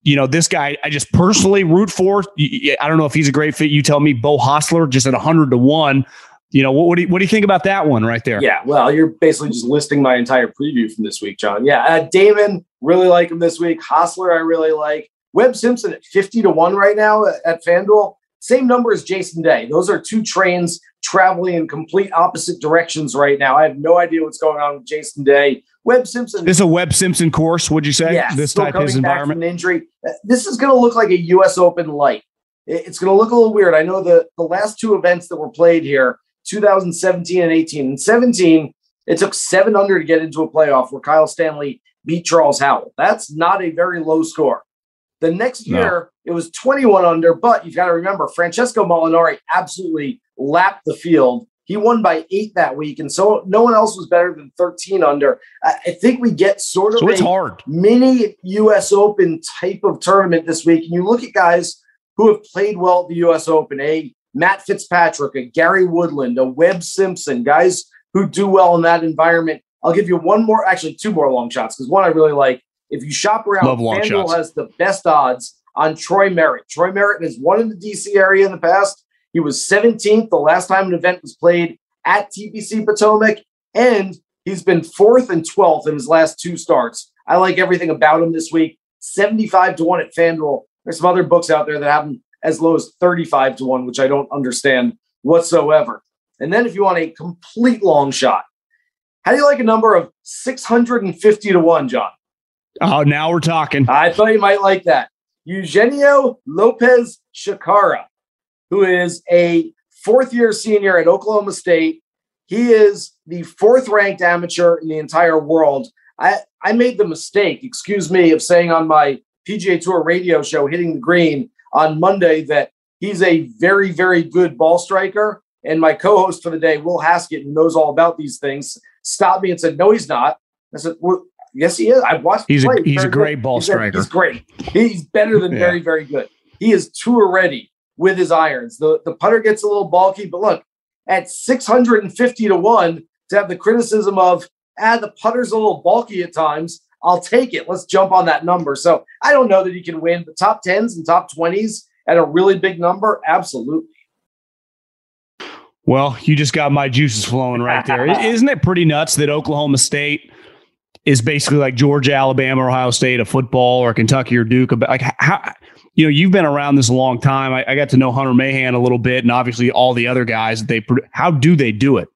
You know, this guy I just personally root for. I don't know if he's a great fit. You tell me, Beau Hossler, just at hundred to one. You know, what, what, do you, what do you think about that one right there? Yeah, well, you're basically just listing my entire preview from this week, John. Yeah, uh, Dahmen really like him this week. Hostler, I really like. Webb Simpson at 50 to 1 right now at FanDuel. Same number as Jason Day. Those are two trains traveling in complete opposite directions right now. I have no idea what's going on with Jason Day. Webb Simpson. This is a Webb Simpson course, would you say? Yeah, this type of environment. injury. Uh, this is going to look like a U.S. Open light. It's going to look a little weird. I know the the last two events that were played here, 2017 and 18. In 17, it took seven under to get into a playoff where Kyle Stanley beat Charles Howell. That's not a very low score. The next year, no. it was 21 under, but you've got to remember, Francesco Molinari absolutely lapped the field. He won by eight that week, and so no one else was better than 13 under. I think we get sort of so it's hard. mini U.S. Open type of tournament this week. And you look at guys who have played well at the U.S. Open, a Matt Fitzpatrick, a Gary Woodland, a Webb Simpson, guys who do well in that environment. I'll give you one more, actually two more long shots because one I really like if you shop around, FanDuel has the best odds on Troy Merritt. Troy Merritt has won in the DC area in the past. He was 17th the last time an event was played at TPC Potomac, and he's been fourth and 12th in his last two starts. I like everything about him this week. 75 to 1 at FanDuel. There's some other books out there that have him as low as 35 to 1, which I don't understand whatsoever. And then if you want a complete long shot, how do you like a number of 650 to 1, John? Oh, now we're talking. I thought you might like that. Eugenio Lopez Chacarra, who is a fourth year senior at Oklahoma State. He is the fourth ranked amateur in the entire world. I, I made the mistake, excuse me, of saying on my PGA Tour radio show, Hitting the Green, on Monday that he's a very, very good ball striker. And my co host for the day, Will Haskett, who knows all about these things, stopped me and said, No, he's not. I said, Well, yes, he is. I've watched He's, a, he's a great good. ball he's striker. A, he's great. He's better than yeah. very, very good. He is tour ready with his irons. The, the putter gets a little bulky, but look, at 650 to 1 to have the criticism of, ah, the putter's a little bulky at times. I'll take it. Let's jump on that number. So I don't know that he can win, but top 10s and top 20s at a really big number, absolutely. Well, you just got my juices flowing right there. Isn't it pretty nuts that Oklahoma State is basically like Georgia, Alabama, Ohio State, a football, or Kentucky or Duke? Like how you know you've been around this a long time. I, I got to know Hunter Mahan a little bit, and obviously all the other guys. They how do they do it?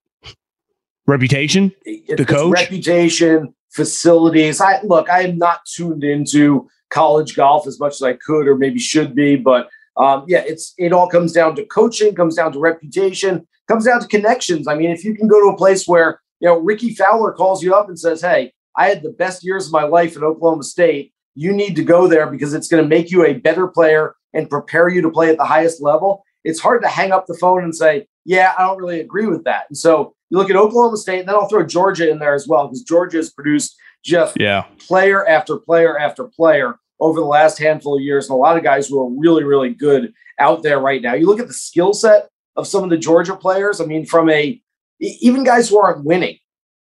Reputation, the coach, reputation, facilities. I look. I am not tuned into college golf as much as I could or maybe should be, but um, yeah, it's it all comes down to coaching, comes down to reputation, comes down to connections. I mean, if you can go to a place where you know Rickie Fowler calls you up and says, "Hey, I had the best years of my life at Oklahoma State. You need to go there because it's going to make you a better player and prepare you to play at the highest level." It's hard to hang up the phone and say, "Yeah, I don't really agree with that." And so you look at Oklahoma State, and then I'll throw Georgia in there as well because Georgia has produced just yeah. player after player after player over the last handful of years, and a lot of guys who are really, really good out there right now. You look at the skill set of some of the Georgia players. I mean, from a even guys who aren't winning,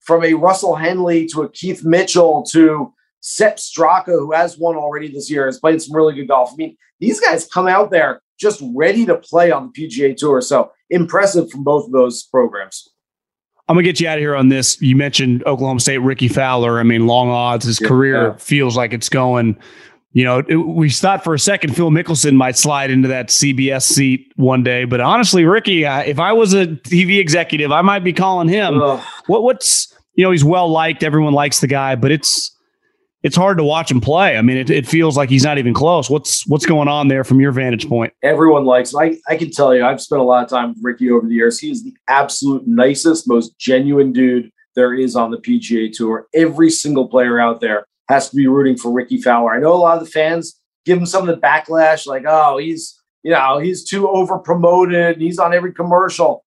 from a Russell Henley to a Keith Mitchell to Sepp Straka, who has won already this year, has played some really good golf. I mean, these guys come out there just ready to play on the PGA Tour. So impressive from both of those programs. I'm gonna get you out of here on this. You mentioned Oklahoma State, Rickie Fowler. I mean, long odds. His yeah, career yeah. feels like it's going you know, it, we thought for a second Phil Mickelson might slide into that CBS seat one day, but honestly, Rickie, uh, if I was a TV executive, I might be calling him. Ugh. What what's you know he's well liked, everyone likes the guy, but it's it's hard to watch him play. I mean, it, it feels like he's not even close. What's what's going on there from your vantage point? Everyone likes. I I can tell you, I've spent a lot of time with Rickie over the years. He is the absolute nicest, most genuine dude there is on the PGA Tour. Every single player out there has to be rooting for Rickie Fowler. I know a lot of the fans give him some of the backlash, like, oh, he's you know he's too over promoted. He's on every commercial.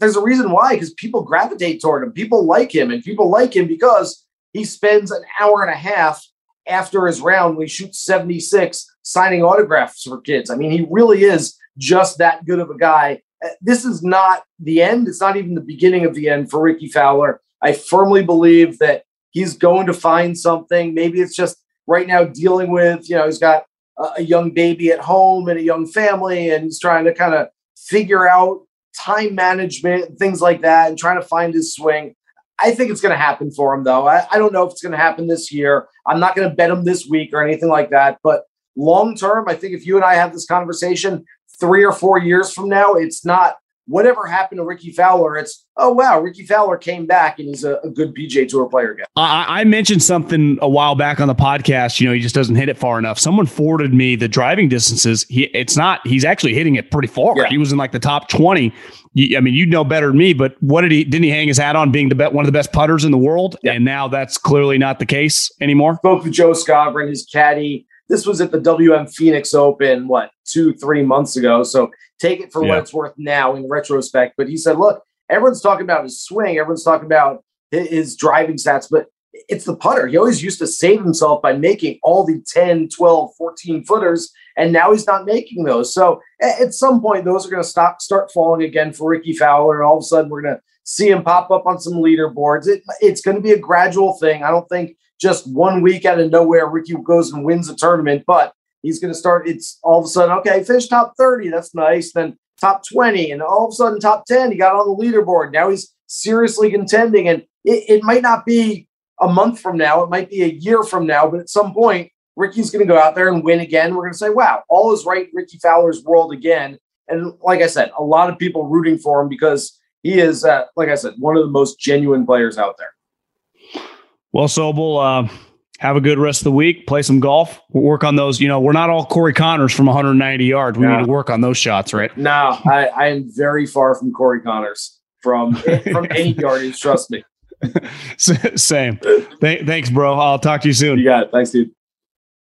There's a reason why, because people gravitate toward him. People like him, and people like him because he spends an hour and a half after his round when he shoots 76 signing autographs for kids. I mean, he really is just that good of a guy. Uh, this is not the end. It's not even the beginning of the end for Rickie Fowler. I firmly believe that he's going to find something. Maybe it's just right now dealing with, you know, he's got a young baby at home and a young family, and he's trying to kind of figure out time management, and things like that, and trying to find his swing. I think it's going to happen for him, though. I, I don't know if it's going to happen this year. I'm not going to bet him this week or anything like that. But long term, I think if you and I have this conversation three or four years from now, it's not whatever happened to Rickie Fowler, it's oh wow, Rickie Fowler came back and he's a, a good PGA Tour player again. I, I, mentioned something a while back on the podcast. You know, he just doesn't hit it far enough. Someone forwarded me the driving distances. He it's not. He's actually hitting it pretty far. Yeah. He was in like the top twenty. I mean, you know better than me, but what did he? Didn't he hang his hat on being the bet one of the best putters in the world? Yeah. And now that's clearly not the case anymore. Spoke with Joe Skovron, his caddy. This was at the WM Phoenix Open, what two, three months ago. So take it for yeah. what it's worth now in retrospect. But he said, look, everyone's talking about his swing, everyone's talking about his driving stats, but it's the putter. He always used to save himself by making all the 10, 12, 14 footers, and now he's not making those. So at some point, those are going to stop, start falling again for Rickie Fowler, and all of a sudden we're going to see him pop up on some leaderboards. It, it's going to be a gradual thing. I don't think just one week out of nowhere Rickie goes and wins a tournament, but he's going to start. It's all of a sudden, okay, finish top 30. That's nice. Then top 20. And all of a sudden, top 10. He got on the leaderboard. Now he's seriously contending. And it, it might not be a month from now, it might be a year from now, but at some point, Rickie's going to go out there and win again. We're going to say, wow, all is right. Rickie Fowler's world again. And like I said, a lot of people rooting for him because he is, uh, like I said, one of the most genuine players out there. Well, Sobel, uh, have a good rest of the week. Play some golf. We'll work on those. You know, we're not all Corey Conners from 190 yards. We no. need to work on those shots, right? No, I, I am very far from Corey Conners from from any yardage. Trust me. Same. Th- thanks, bro. I'll talk to you soon. You got it. Thanks, dude.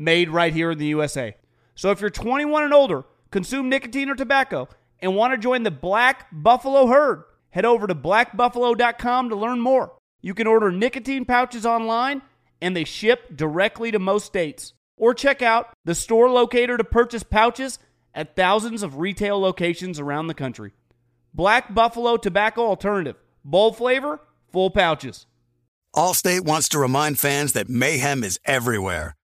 made right here in the USA. So if you're 21 and older, consume nicotine or tobacco, and want to join the Black Buffalo herd, head over to blackbuffalo.com to learn more. You can order nicotine pouches online, and they ship directly to most states. Or check out the store locator to purchase pouches at thousands of retail locations around the country. Black Buffalo Tobacco Alternative. Bold flavor, full pouches. Allstate wants to remind fans that mayhem is everywhere,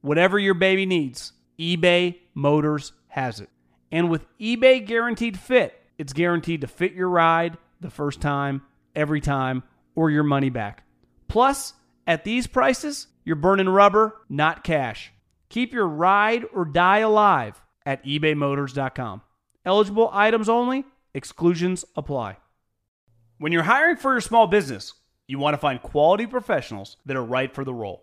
whatever your baby needs, eBay Motors has it. And with eBay Guaranteed Fit, it's guaranteed to fit your ride the first time, every time, or your money back. Plus, at these prices, you're burning rubber, not cash. Keep your ride or die alive at ebaymotors.com. Eligible items only, exclusions apply. When you're hiring for your small business, you want to find quality professionals that are right for the role.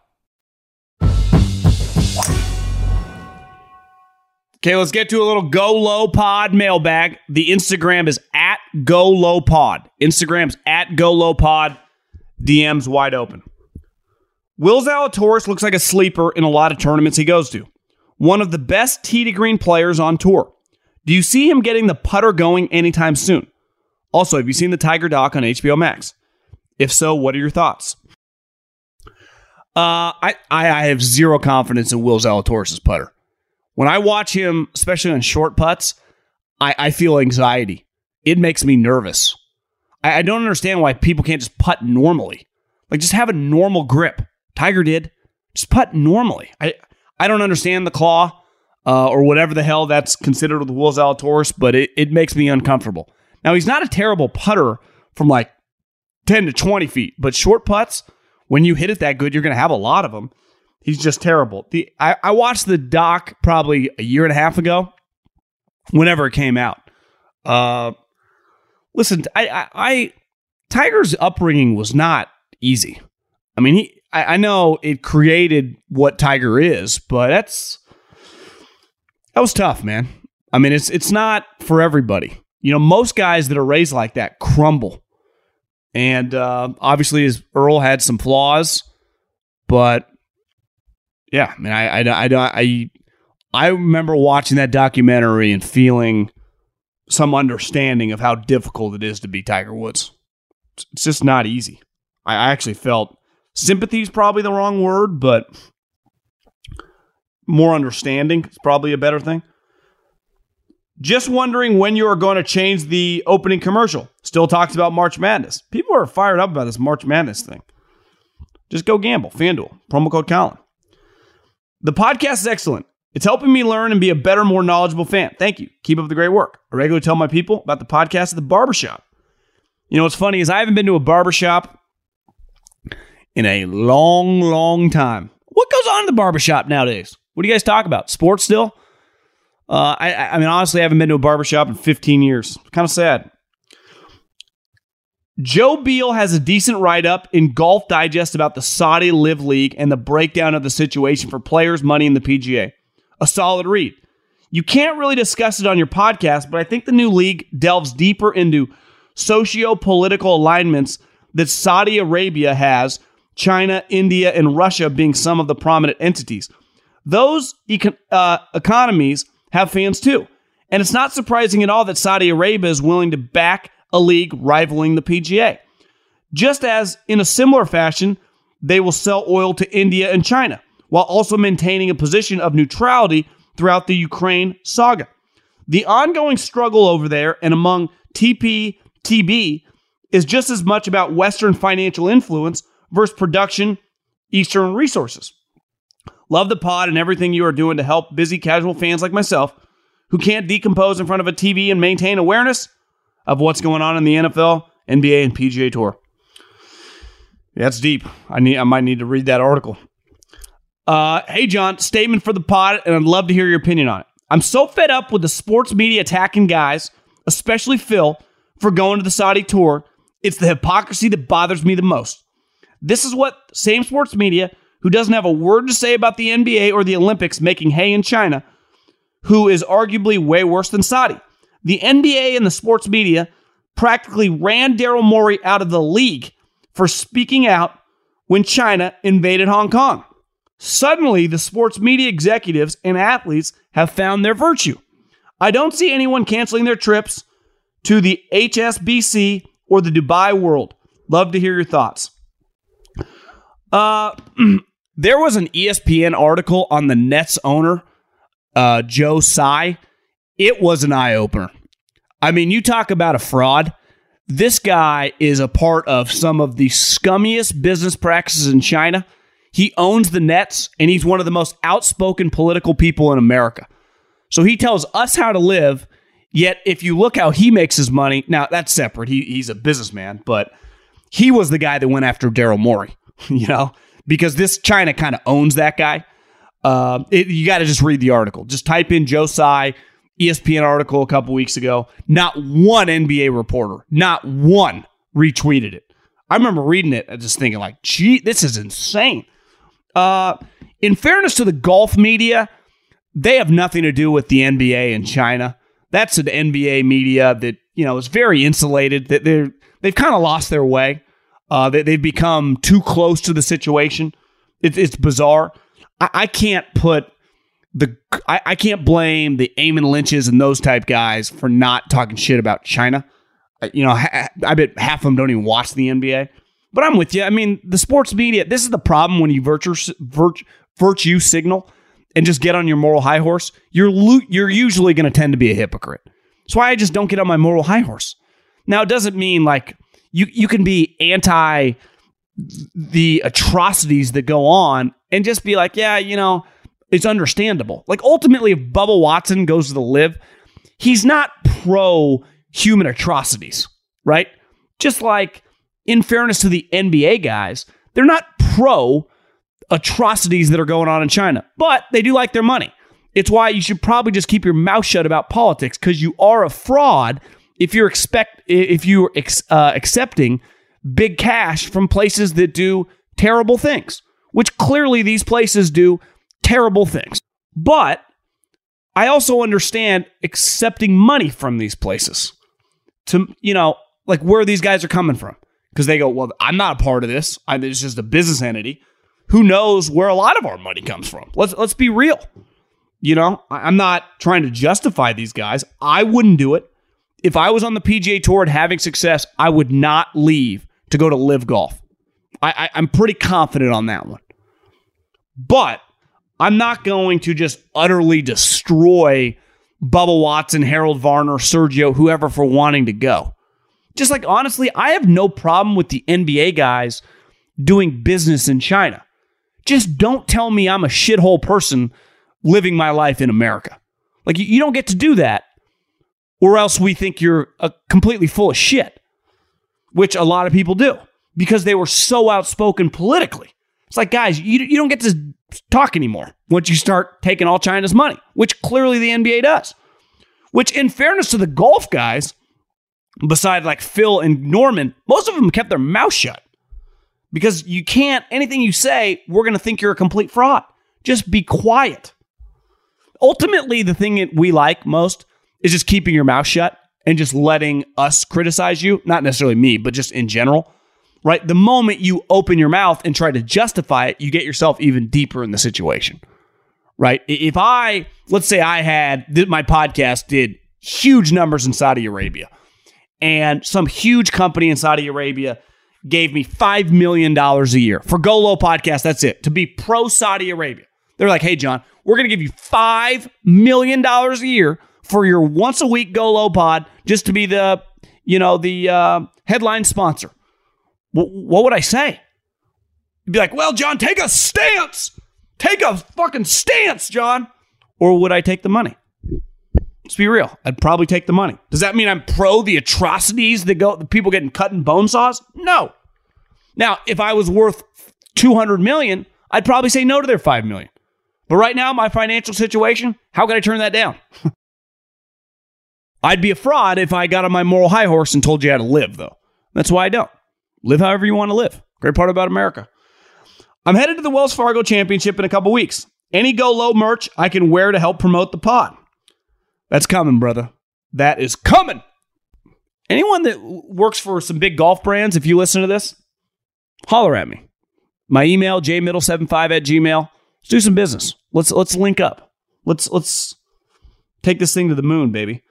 Okay, let's get to a little Go Low Pod mailbag. The Instagram is at Go Low Pod. Instagram's at Go Low Pod. DM's wide open. Will Zalatoris looks like a sleeper in a lot of tournaments he goes to. One of the best tee to green players on tour. Do you see him getting the putter going anytime soon? Also, have you seen the Tiger doc on HBO Max? If so, what are your thoughts? Uh, I, I, I have zero confidence in Will Zalatoris' putter. When I watch him, especially on short putts, I, I feel anxiety. It makes me nervous. I, I don't understand why people can't just putt normally. Like just have a normal grip. Tiger did. Just putt normally. I I don't understand the claw uh, or whatever the hell that's considered with Will Zalatoris, but it, it makes me uncomfortable. Now he's not a terrible putter from like 10 to 20 feet, but short putts, when you hit it that good, you're going to have a lot of them. He's just terrible. The I, I watched the doc probably a year and a half ago, whenever it came out. Uh, listen, I, I, I Tiger's upbringing was not easy. I mean, he I, I know it created what Tiger is, but that's that was tough, man. I mean, it's it's not for everybody. You know, most guys that are raised like that crumble. And uh, obviously, his Earl had some flaws, but yeah, I mean, I, I, I, I, I remember watching that documentary and feeling some understanding of how difficult it is to be Tiger Woods. It's just not easy. I actually felt sympathy is probably the wrong word, but more understanding is probably a better thing. Just wondering when you are going to change the opening commercial. Still talks about March Madness. People are fired up about this March Madness thing. Just go gamble. FanDuel. Promo code Colin. The podcast is excellent. It's helping me learn and be a better, more knowledgeable fan. Thank you. Keep up the great work. I regularly tell my people about the podcast at the barbershop. You know what's funny is I haven't been to a barbershop in a long, long time. What goes on in the barbershop nowadays? What do you guys talk about? Sports still? Uh, I, I mean, honestly, I haven't been to a barbershop in 15 years. Kind of sad. Joel Beall has a decent write up in Golf Digest about the Saudi LIV League and the breakdown of the situation for players' money in the PGA. A solid read. You can't really discuss it on your podcast, but I think the new league delves deeper into socio political alignments that Saudi Arabia has, China, India, and Russia being some of the prominent entities. Those econ- uh, economies have fans too. And it's not surprising at all that Saudi Arabia is willing to back a league rivaling the PGA. Just as, in a similar fashion, they will sell oil to India and China, while also maintaining a position of neutrality throughout the Ukraine saga. The ongoing struggle over there and among TPTB is just as much about Western financial influence versus production, Eastern resources. Love the pod and everything you are doing to help busy casual fans like myself who can't decompose in front of a TV and maintain awareness of what's going on in the NFL, NBA, and PGA Tour. Yeah, that's deep. I need I might need to read that article. Uh, hey John, statement for the pod, and I'd love to hear your opinion on it. I'm so fed up with the sports media attacking guys, especially Phil, for going to the Saudi tour. It's the hypocrisy that bothers me the most. This is what same sports media who doesn't have a word to say about the NBA or the Olympics making hay in China, who is arguably way worse than Saudi. The NBA and the sports media practically ran Daryl Morey out of the league for speaking out when China invaded Hong Kong. Suddenly, the sports media executives and athletes have found their virtue. I don't see anyone canceling their trips to the HSBC or the Dubai World. Love to hear your thoughts. Uh, There was an ESPN article on the Nets owner, uh, Joe Tsai. It was an eye opener. I mean, you talk about a fraud. This guy is a part of some of the scummiest business practices in China. He owns the Nets, and he's one of the most outspoken political people in America. So he tells us how to live. Yet, if you look how he makes his money, now that's separate. He, he's a businessman, but he was the guy that went after Daryl Morey. You know, because this China kind of owns that guy. Uh, it, you got to just read the article. Just type in Joe Tsai, ESPN article a couple weeks ago. Not one NBA reporter, not one retweeted it. I remember reading it and just thinking, like, gee, this is insane. Uh, in fairness to the golf media, they have nothing to do with the NBA in China. That's an NBA media that you know is very insulated. That they're they've kind of lost their way. Uh, they, they've become too close to the situation. It, it's bizarre. I, I, can't put the I, I, can't blame the Eamon Lynches and those type guys for not talking shit about China. Uh, you know, ha, I bet half of them don't even watch the NBA. But I'm with you. I mean, the sports media. This is the problem when you virtue virtue, virtue signal. and just get on your moral high horse, you're lo- you're usually going to tend to be a hypocrite. That's why I just don't get on my moral high horse. Now, it doesn't mean like you you can be anti the atrocities that go on and just be like, yeah, you know, it's understandable. Like ultimately, if Bubba Watson goes to the LIV, he's not pro human atrocities, right? Just like in fairness to the NBA guys, they're not pro atrocities that are going on in China, but they do like their money. It's why you should probably just keep your mouth shut about politics because you are a fraud if you're expect if you're ex, uh, accepting big cash from places that do terrible things, which clearly these places do terrible things. But I also understand accepting money from these places to you know like where these guys are coming from because they go, well, I'm not a part of this. I, it's just a business entity. Who knows where a lot of our money comes from? Let's let's be real. You know, I'm not trying to justify these guys. I wouldn't do it. If I was on the PGA Tour and having success, I would not leave to go to LIV Golf. I, I, I'm pretty confident on that one. But I'm not going to just utterly destroy Bubba Watson, Harold Varner, Sergio, whoever for wanting to go. Just like honestly, I have no problem with the NBA guys doing business in China. Just don't tell me I'm a shithole person living my life in America. Like, you, don't get to do that, or else we think you're a completely full of shit, which a lot of people do because they were so outspoken politically. It's like, guys, you, you don't get to talk anymore once you start taking all China's money, which clearly the NBA does. Which, in fairness to the golf guys, beside like Phil and Norman, most of them kept their mouth shut because you can't, anything you say, we're going to think you're a complete fraud. Just be quiet ultimately, the thing that we like most is just keeping your mouth shut and just letting us criticize you. Not necessarily me, but just in general. Right? The moment you open your mouth and try to justify it, you get yourself even deeper in the situation. Right? If I, let's say I had, my podcast did huge numbers in Saudi Arabia, and some huge company in Saudi Arabia gave me $5 million a year for Go Low Podcast. That's it. To be pro Saudi Arabia. They're like, hey, John, we're going to give you $5 million a year for your once a week Go Low pod just to be the, you know, the uh, headline sponsor. What would I say? You'd be like, well, John, take a stance. Take a fucking stance, John. Or would I take the money? Let's be real. I'd probably take the money. Does that mean I'm pro the atrocities that go, the people getting cut in bone saws? No. Now, if I was worth 200 million, I'd probably say no to their 5 million. But right now, my financial situation, how could I turn that down? I'd be a fraud if I got on my moral high horse and told you how to live, though. That's why I don't. Live however you want to live. Great part about America. I'm headed to the Wells Fargo Championship in a couple weeks. Any Go Low merch I can wear to help promote the pod. That's coming, brother. That is coming. Anyone that works for some big golf brands, if you listen to this, holler at me. My email, jmiddle75 at gmail. Let's do some business. Let's let's link up. Let's let's take this thing to the moon, baby.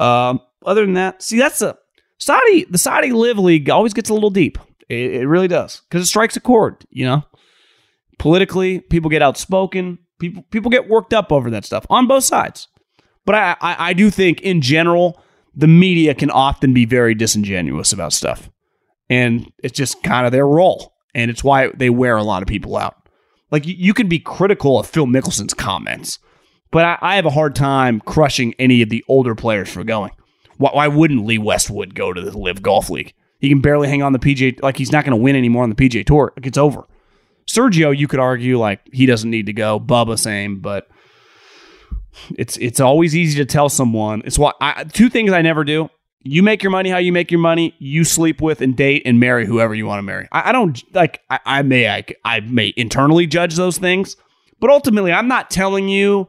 Um, other than that, see that's a Saudi. The Saudi LIV League always gets a little deep. It, it really does because it strikes a chord. You know, politically, people get outspoken. People people get worked up over that stuff on both sides. But I, I, I do think in general the media can often be very disingenuous about stuff, and it's just kind of their role, and it's why they wear a lot of people out. Like you, you can be critical of Phil Mickelson's comments, but I, I, have a hard time crushing any of the older players for going. Why, why, wouldn't Lee Westwood go to the LIV Golf League? He can barely hang on the PJ. Like he's not going to win anymore on the PJ Tour. Like it's over. Sergio, you could argue like he doesn't need to go. Bubba, same, but it's it's always easy to tell someone. It's what I, two things I never do. You make your money how you make your money. You sleep with and date and marry whoever you want to marry. I, I don't like. I, I may I, I may internally judge those things, but ultimately, I'm not telling you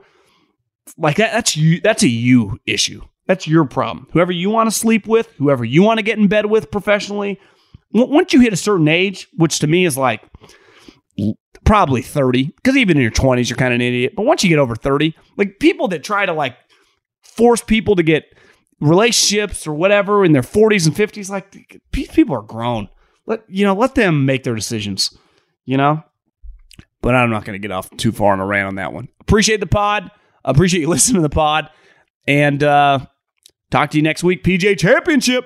like that. That's you. That's a you issue. That's your problem. Whoever you want to sleep with, whoever you want to get in bed with professionally. Once you hit a certain age, which to me is like probably 30, because even in your 20s, you're kind of an idiot. But once you get over 30, like people that try to like force people to get relationships or whatever in their 40s and 50s like these people are grown let you know let them make their decisions you know but I'm not going to get off too far on a rant on that one. Appreciate the pod. Appreciate you listening to the pod. And uh, talk to you next week. PGA Championship.